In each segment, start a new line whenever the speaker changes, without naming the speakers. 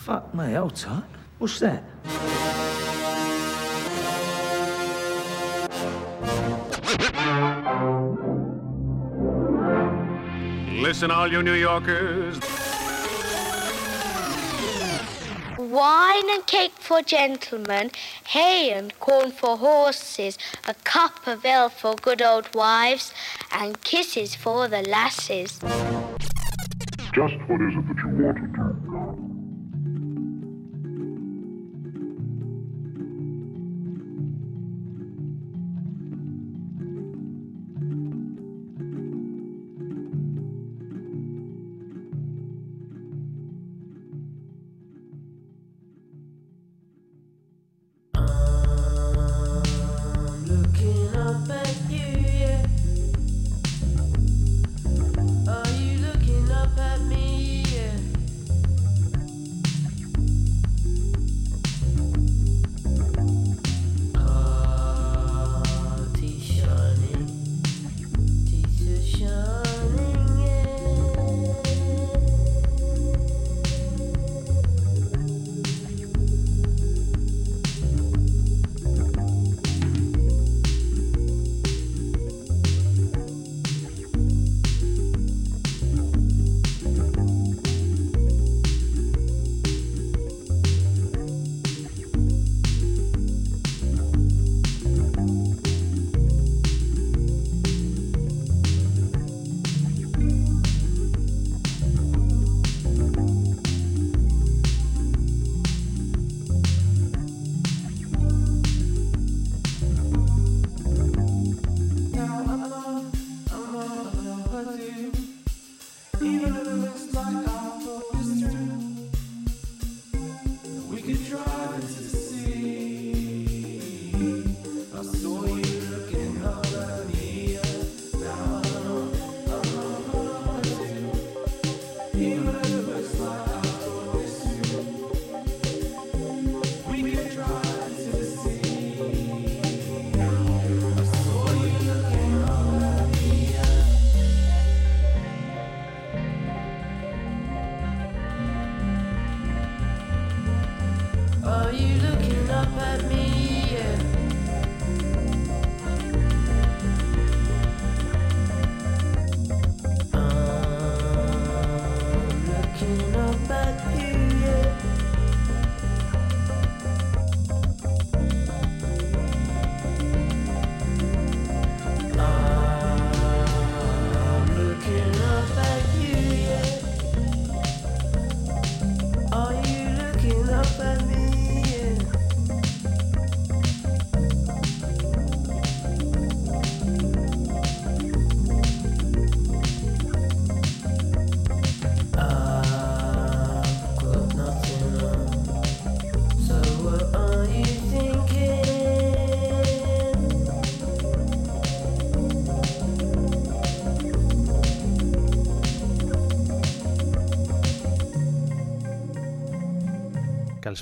Fuck me, hold tight. What's that?
Listen, all you New Yorkers.
Wine and cake for gentlemen, hay and corn for horses, a cup of ale for good old wives, and kisses for the lasses.
Just what is it that you want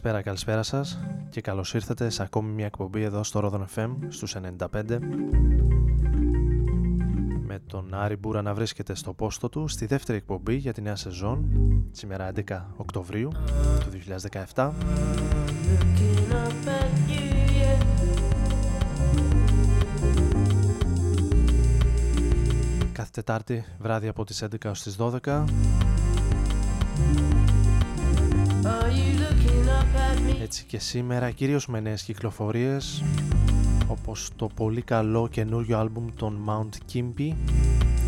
Καλησπέρα, καλησπέρα σας και καλώς ήρθατε σε ακόμη μια εκπομπή εδώ στο Rodon FM στους 95 με τον Άρη Μπούρα να βρίσκεται στο πόστο του στη δεύτερη εκπομπή για τη νέα σεζόν σήμερα 11 Οκτωβρίου του 2017 Κάθε Τετάρτη βράδυ από τις 11 ως τις 12 έτσι και σήμερα κυρίως με νέες κυκλοφορίες όπως το πολύ καλό καινούριο άλμπουμ των Mount Kimpy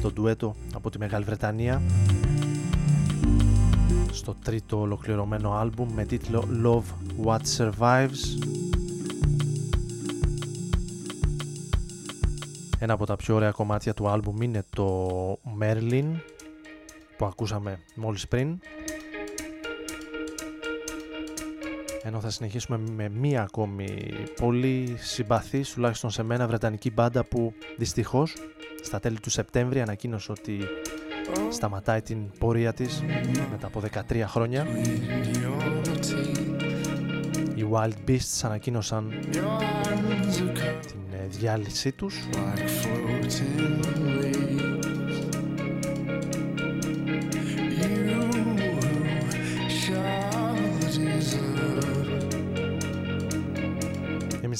το ντουέτο από τη Μεγάλη Βρετανία. Στο τρίτο ολοκληρωμένο άλμπουμ με τίτλο Love What Survives. Ένα από τα πιο ωραία κομμάτια του άλμπουμ είναι το Merlin που ακούσαμε μόλις πριν ενώ θα συνεχίσουμε με μία ακόμη πολύ συμπαθή, τουλάχιστον σε μένα, βρετανική μπάντα που δυστυχώς στα τέλη του Σεπτέμβρη ανακοίνωσε ότι σταματάει την πορεία της μετά από 13 χρόνια. Οι Wild Beasts ανακοίνωσαν την ε, διάλυσή τους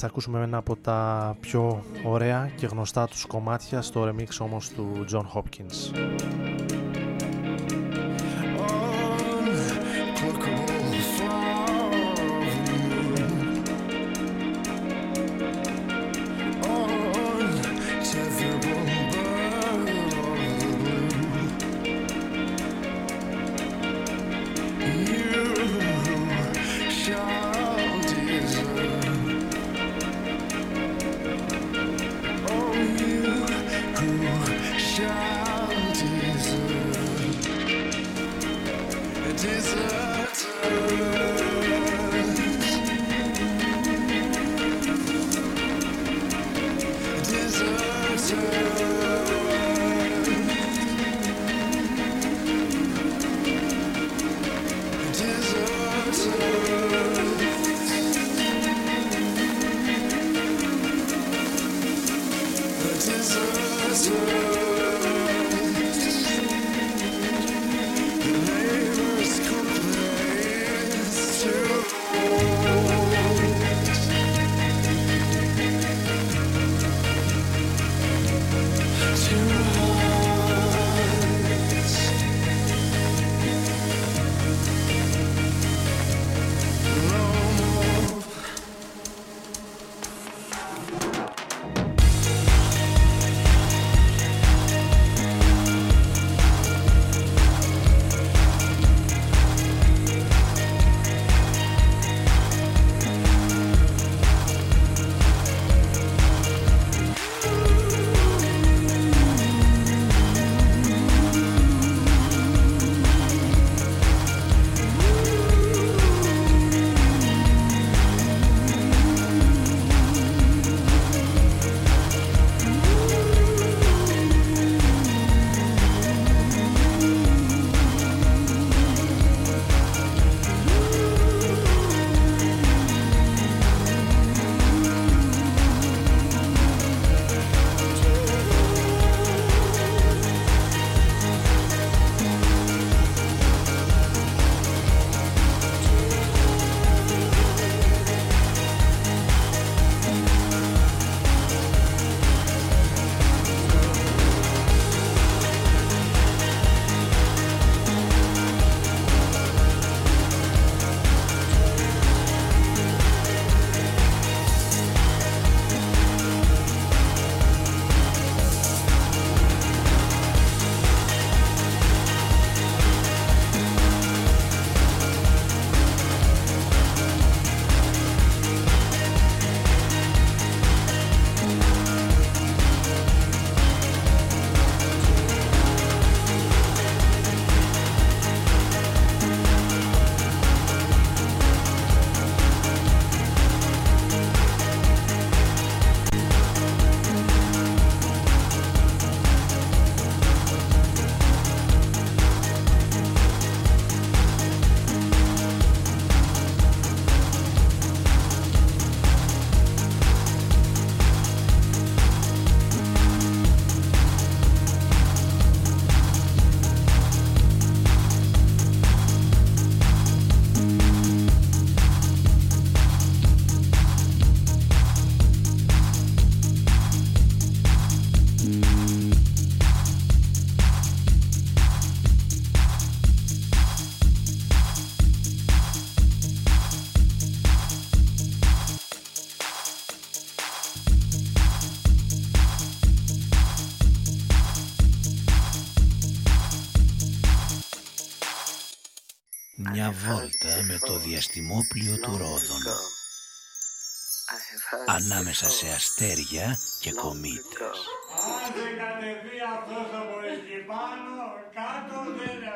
θα ακούσουμε ένα από τα πιο ωραία και γνωστά τους κομμάτια στο remix όμως του John Hopkins.
Διαστημόπλιο του Ρόδων ανάμεσα σε αστέρια και κομήτες.
Άντε κατεβεί αυτός από εκεί πάνω, κάτω δεν, δεν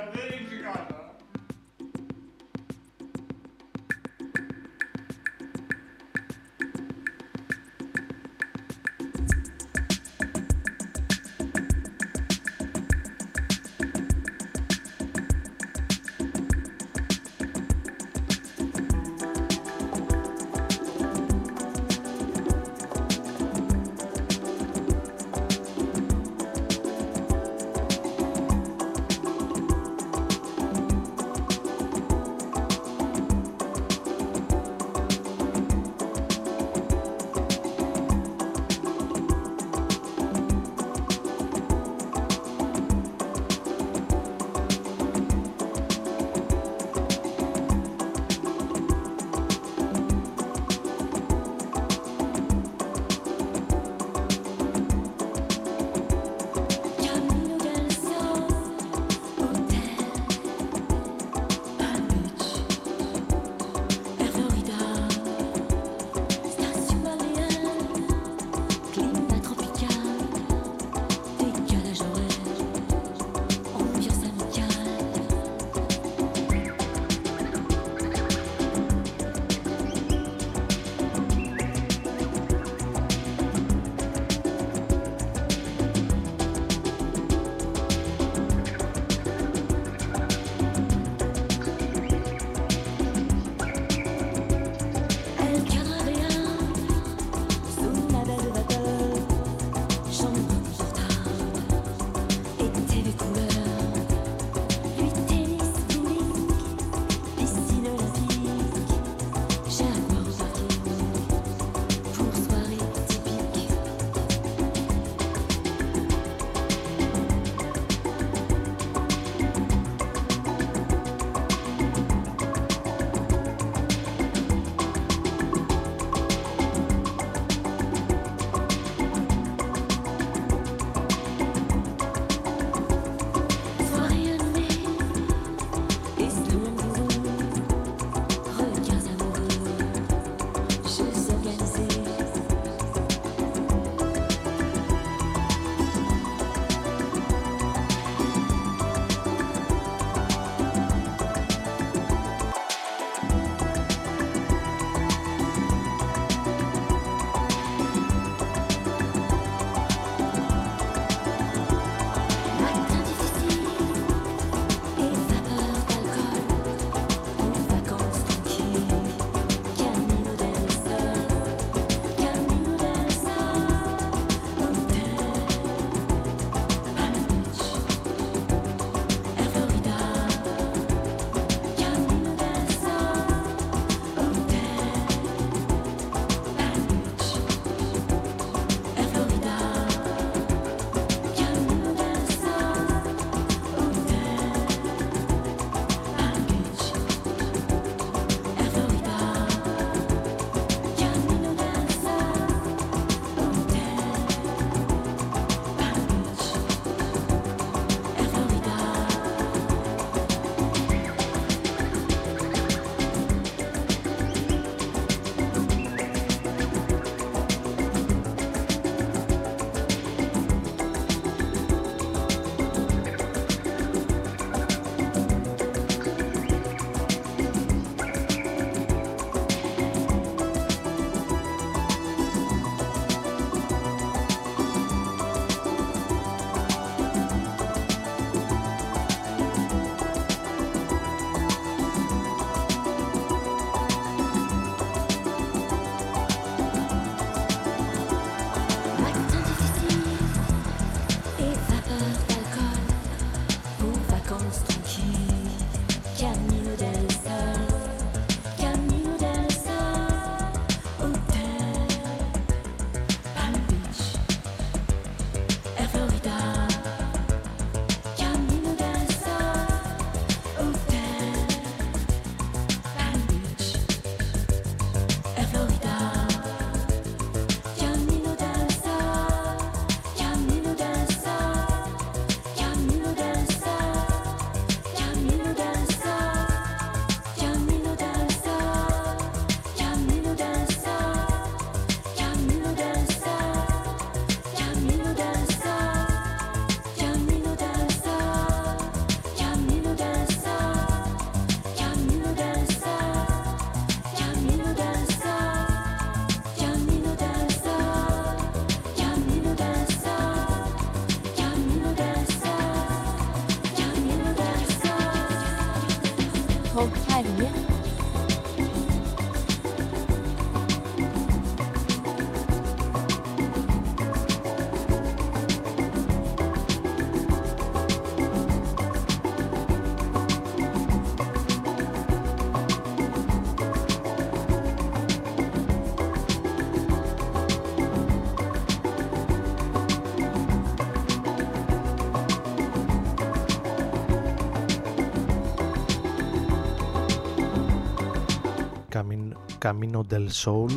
Camino del Soul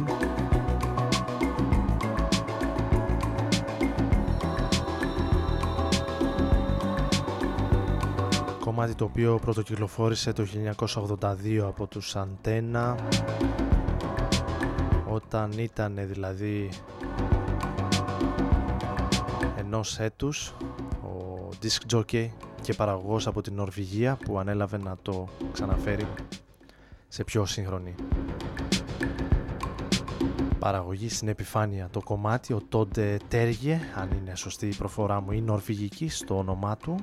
κομμάτι το οποίο πρωτοκυκλοφόρησε το 1982 από τους Αντένα. Όταν ήταν δηλαδή ενός έτους ο disc jockey και παραγωγός από την Νορβηγία που ανέλαβε να το ξαναφέρει σε πιο σύγχρονη παραγωγή στην επιφάνεια. Το κομμάτι ο Τόντε Τέργε αν είναι σωστή η προφορά μου ή νορβηγική στο όνομά του.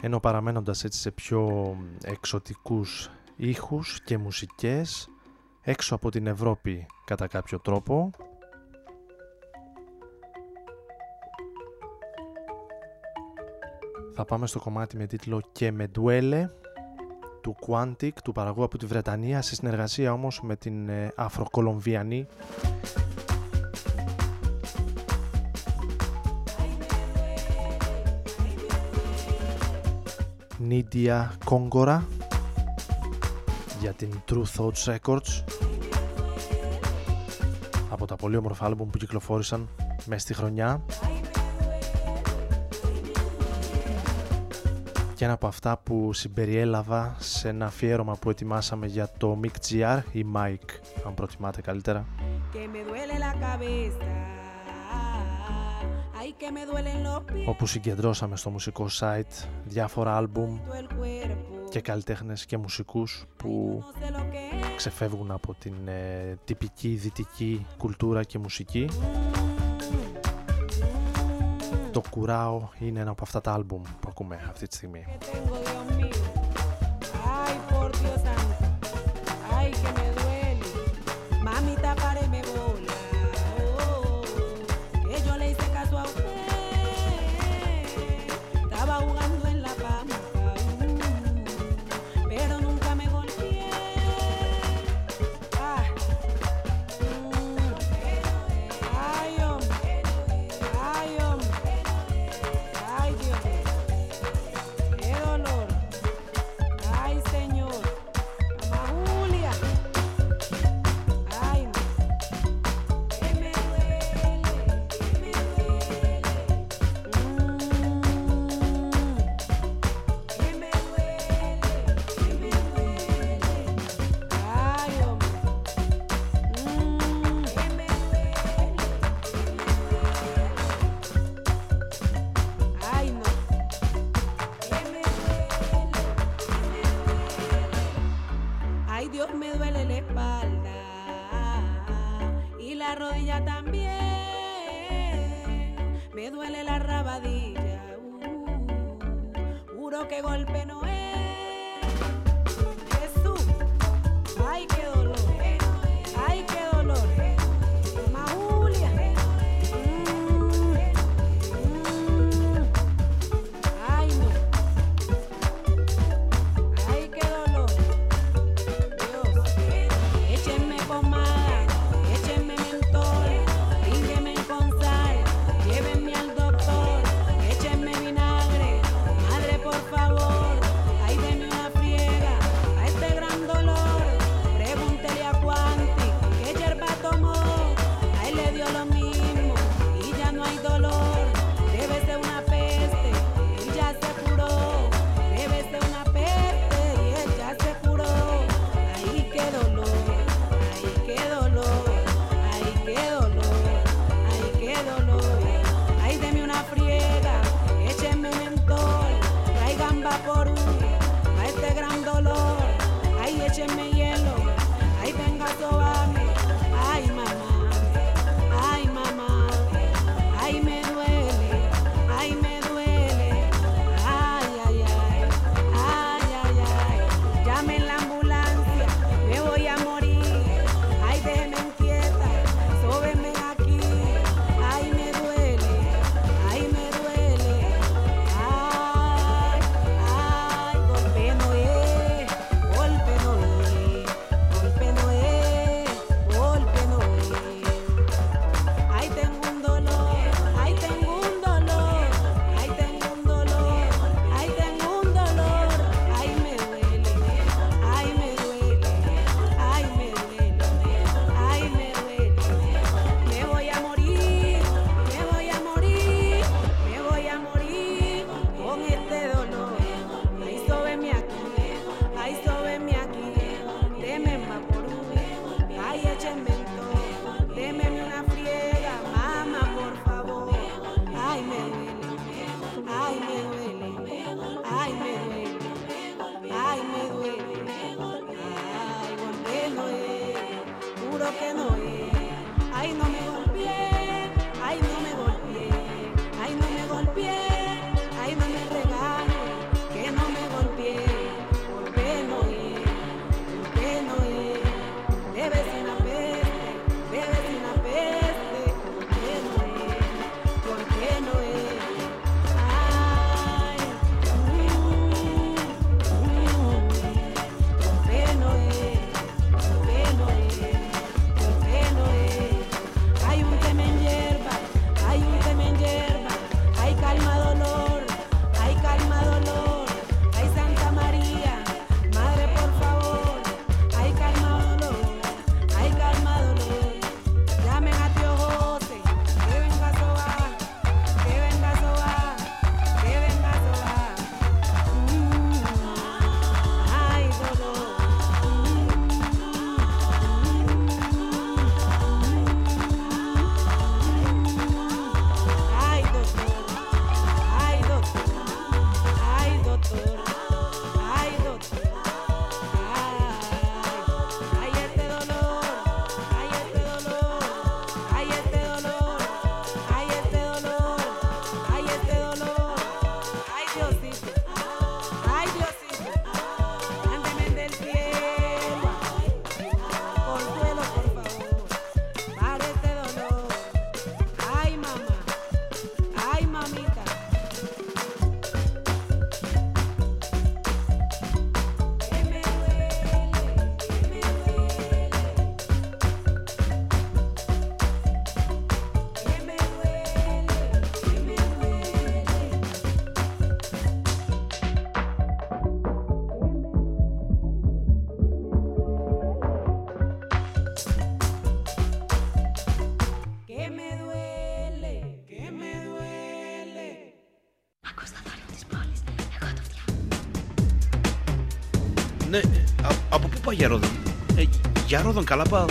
Ενώ παραμένοντας έτσι σε πιο εξωτικούς ήχους και μουσικές έξω από την Ευρώπη κατά κάποιο τρόπο Θα πάμε στο κομμάτι με τίτλο «Και με ντουέλε» του Quantic, του παραγωγού από τη Βρετανία, σε συνεργασία όμως με την ε, Αφροκολομβιανή. Νίντια Κόγκορα για την True Thoughts Records. Από τα πολύ όμορφα άλμπουμ που κυκλοφόρησαν
μέσα στη χρονιά και ένα από αυτά που συμπεριέλαβα σε ένα αφιέρωμα που ετοιμάσαμε για το Mic GR ή Mike αν προτιμάτε καλύτερα. Όπου συγκεντρώσαμε στο μουσικό site διάφορα άλμπουμ και καλλιτέχνες και μουσικούς που ξεφεύγουν από την ε, τυπική δυτική κουλτούρα και μουσική. Το Κουράο είναι ένα από αυτά τα άλμπουμ που ακούμε αυτή τη στιγμή.
rodilla también me duele la rabadilla. Uh, juro que golpe no Yeah. Από πού πάει για Ρόδον. Ε, για Ρόδον καλά πάω.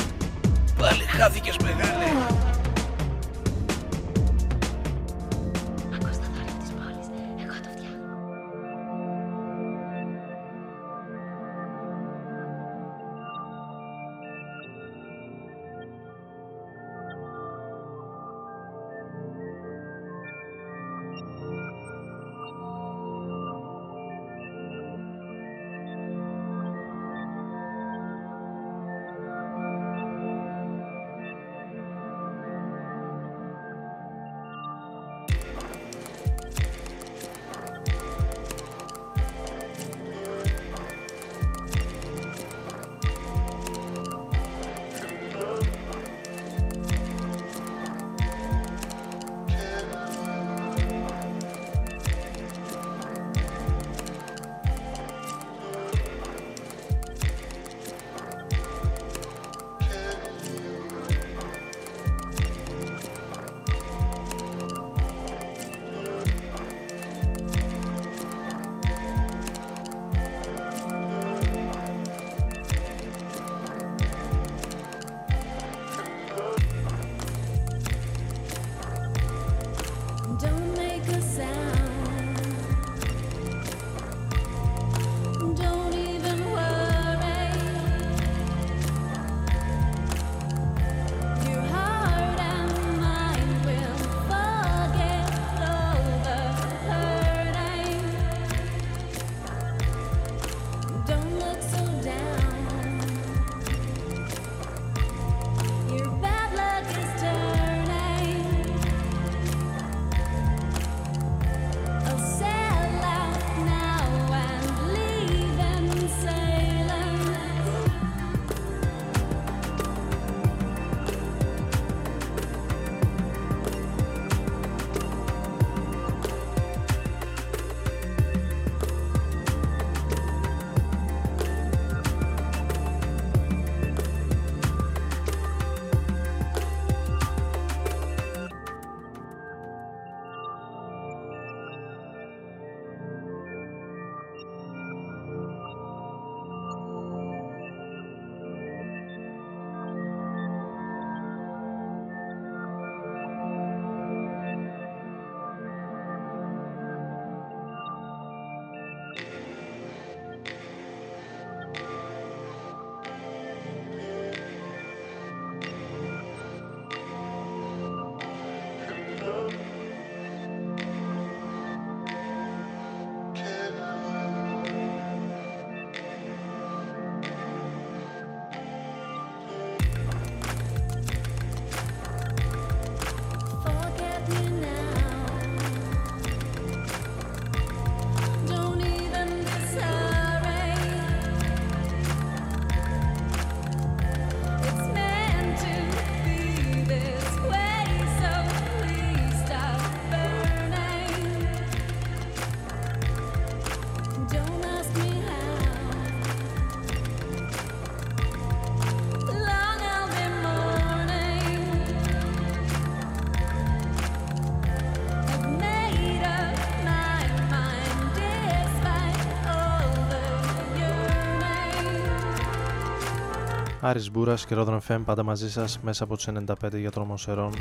Άρης Μπούρας και Ρόδον FM πάντα μαζί σας μέσα από τους 95 για τρομοσερών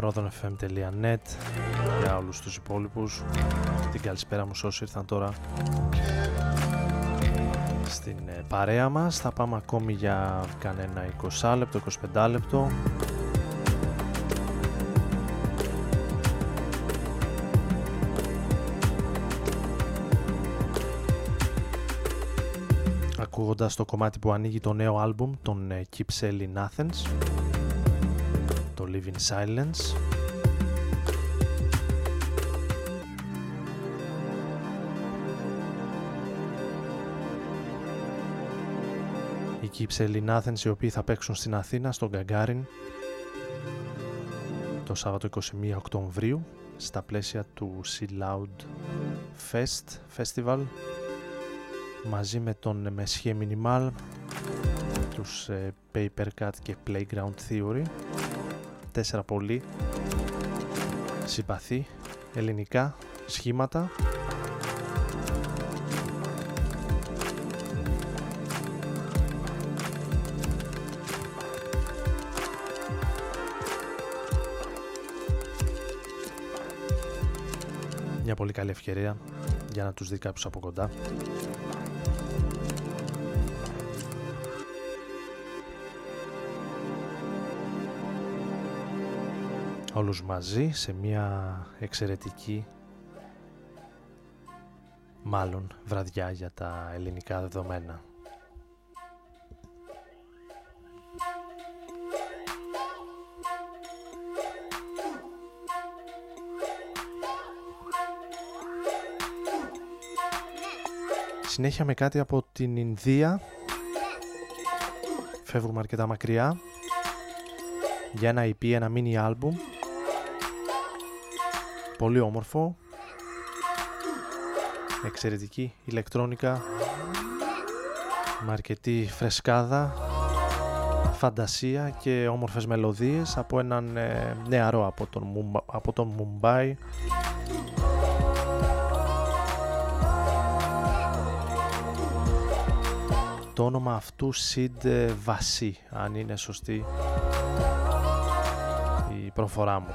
rodonfm.net για όλους τους υπόλοιπους. Την καλησπέρα μου σε όσοι ήρθαν τώρα στην ε, παρέα μας. Θα πάμε ακόμη για κανένα 20 λεπτό, 25 λεπτό ακούγοντας το κομμάτι που ανοίγει το νέο άλμπουμ των ε, Keep Selling Athens το Live in Silence. Οι Keep Selling Athens οι οποίοι θα παίξουν στην Αθήνα στο Γκαγκάριν το Σάββατο 21 Οκτωβρίου στα πλαίσια του Sea Loud Fest Festival μαζί με τον Messier Minimal τους ε, Paper Cut και Playground Theory. Τέσσερα πολύ συμπαθή ελληνικά σχήματα. Μια πολύ καλή ευκαιρία για να τους δει κάποιος από κοντά. Όλους μαζί σε μια εξαιρετική μάλλον βραδιά για τα ελληνικά δεδομένα. Συνέχεια με κάτι από την Ινδία. Φεύγουμε αρκετά μακριά. Για ένα EP, ένα mini album. Πολύ όμορφο. Εξαιρετική ηλεκτρόνικα. Με αρκετή φρεσκάδα. Φαντασία και όμορφες μελωδίες από έναν ε, νεαρό από τον, Μουμπα- από τον Μουμπάι το όνομα αυτού Sid Βασί, αν είναι σωστή η προφορά μου.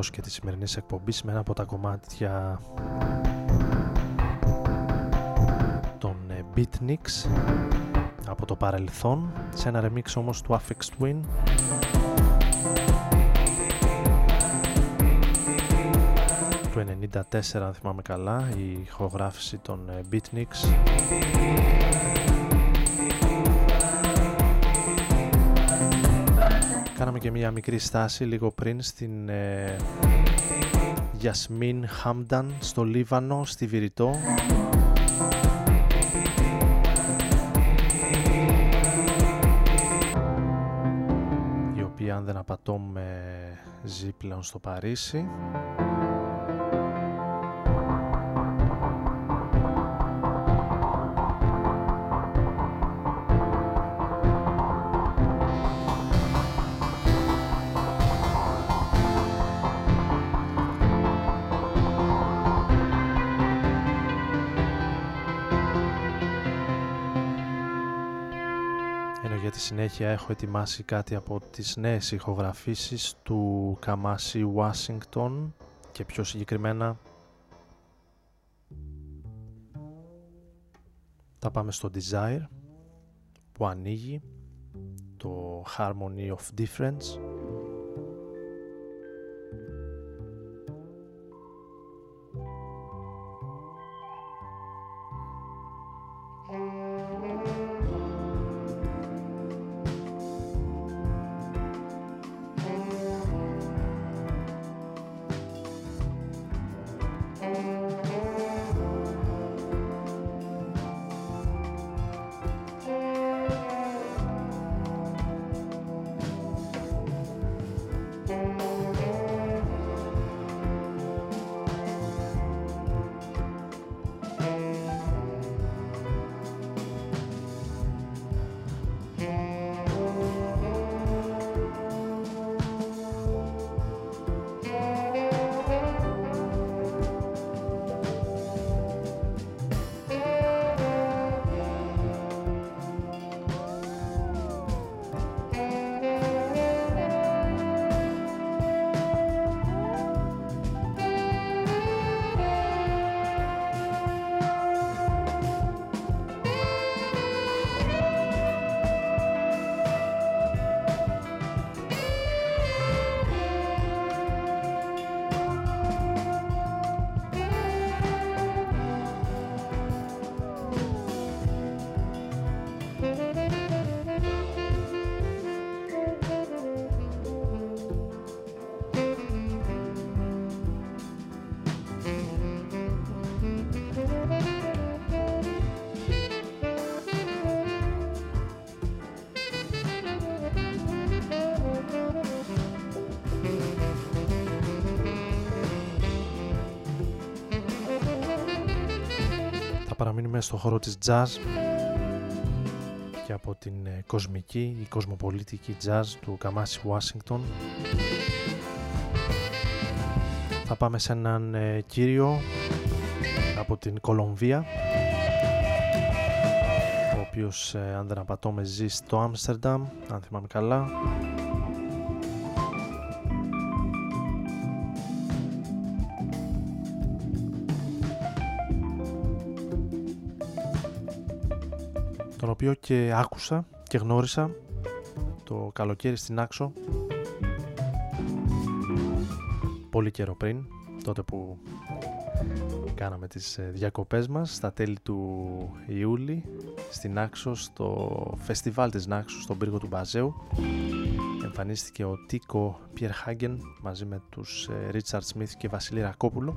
Αφιερώσω και τη σημερινή εκπομπή με ένα από τα κομμάτια των ε, Beatniks από το παρελθόν. Σε ένα remix όμως του Affix Twin. Του 94 αν θυμάμαι καλά η ηχογράφηση των ε, Beatniks Κάναμε και μια μικρή στάση λίγο πριν στην ε, Γιασμίν Χάμνταν στο Λίβανο, στη Βηρητό. Η οποία αν δεν απατώμε ζει πλέον στο Παρίσι συνέχεια έχω ετοιμάσει κάτι από τις νέες ηχογραφήσεις του Καμάσι Ουάσιγκτον και πιο συγκεκριμένα τα πάμε στο Desire που ανοίγει το Harmony of Difference Θα παραμείνουμε στο χώρο της jazz και από την ε, κοσμική ή κοσμοπολίτικη jazz του Καμάσι Ουάσιγκτον. Θα πάμε σε έναν ε, κύριο από την Κολομβία ο οποίος ε, αν δεν απατώμε ζει στο Άμστερνταμ αν θυμάμαι καλά οποίο και άκουσα και γνώρισα το καλοκαίρι στην Άξο. Πολύ καιρό πριν τότε που κάναμε τις ε, διακοπές μας στα τέλη του Ιούλη στην Άξο στο φεστιβάλ της Νάξου στον πύργο του Μπαζέου εμφανίστηκε ο Τίκο Πιερ Χάγκεν μαζί με τους Ρίτσαρτ Σμιθ και Βασιλή Ρακόπουλο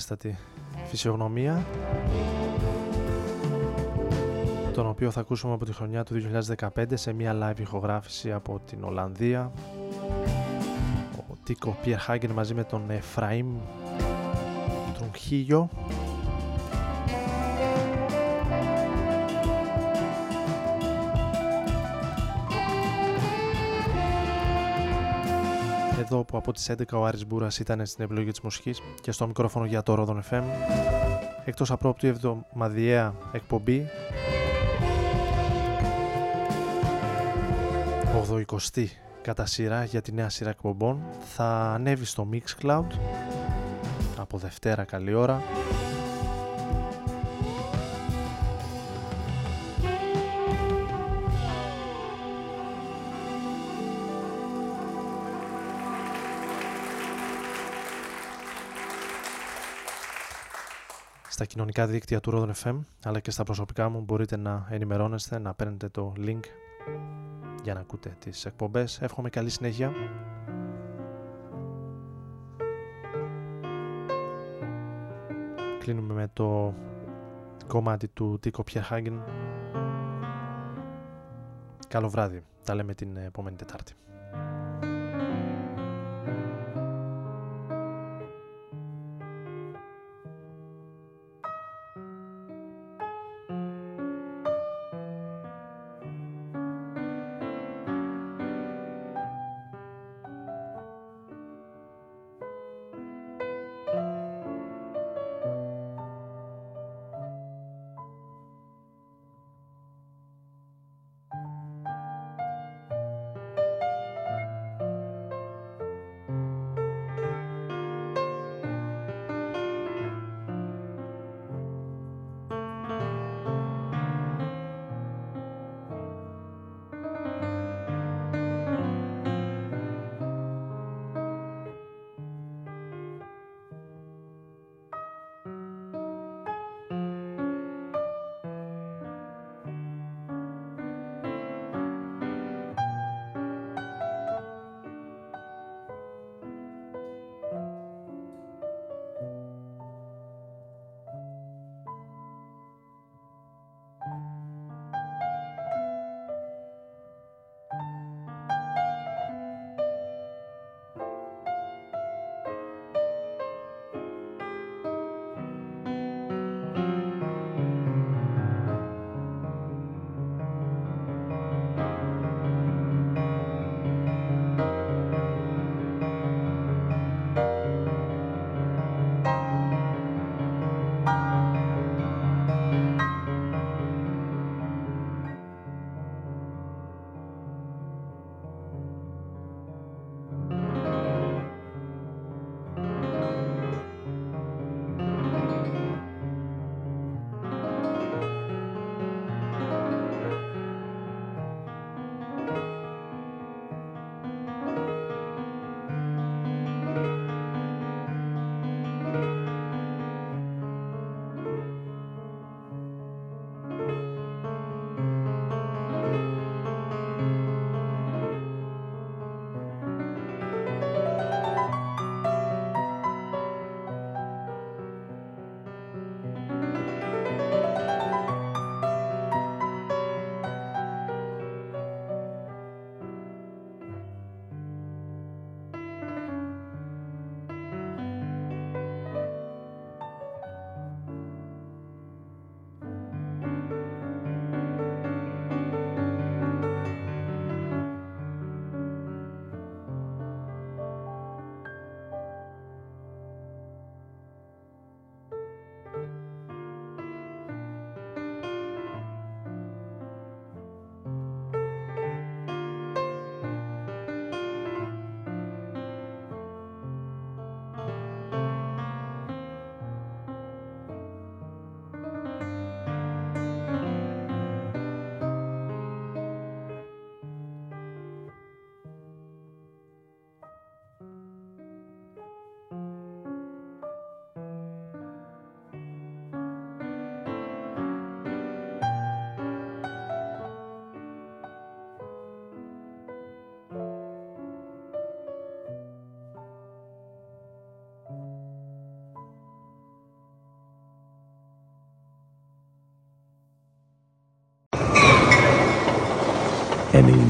συμπαθέστατη φυσιογνωμία τον οποίο θα ακούσουμε από τη χρονιά του 2015 σε μια live ηχογράφηση από την Ολλανδία. Ο Τίκο Πιερχάγκεν μαζί με τον Εφραήμ Τρουγχίγιο εδώ που από τις 11 ο Άρης Μπούρας ήταν στην επιλογή της μουσικής. Και στο μικρόφωνο για το Ρόδον FM εκτός απρόπτου εβδομαδιαία εκπομπή 80 κατά σειρά για τη νέα σειρά εκπομπών θα ανέβει στο Mixcloud. Από Δευτέρα καλή ώρα στα κοινωνικά δίκτυα του Rodon FM αλλά και στα προσωπικά μου μπορείτε να ενημερώνεστε, να παίρνετε το link για να ακούτε τις εκπομπές. Εύχομαι καλή συνέχεια. Κλείνουμε με το κομμάτι του Τίκο Πιερχάγγεν. Καλό βράδυ. Τα λέμε την επόμενη Τετάρτη.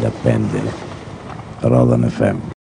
95 Ρόδον FM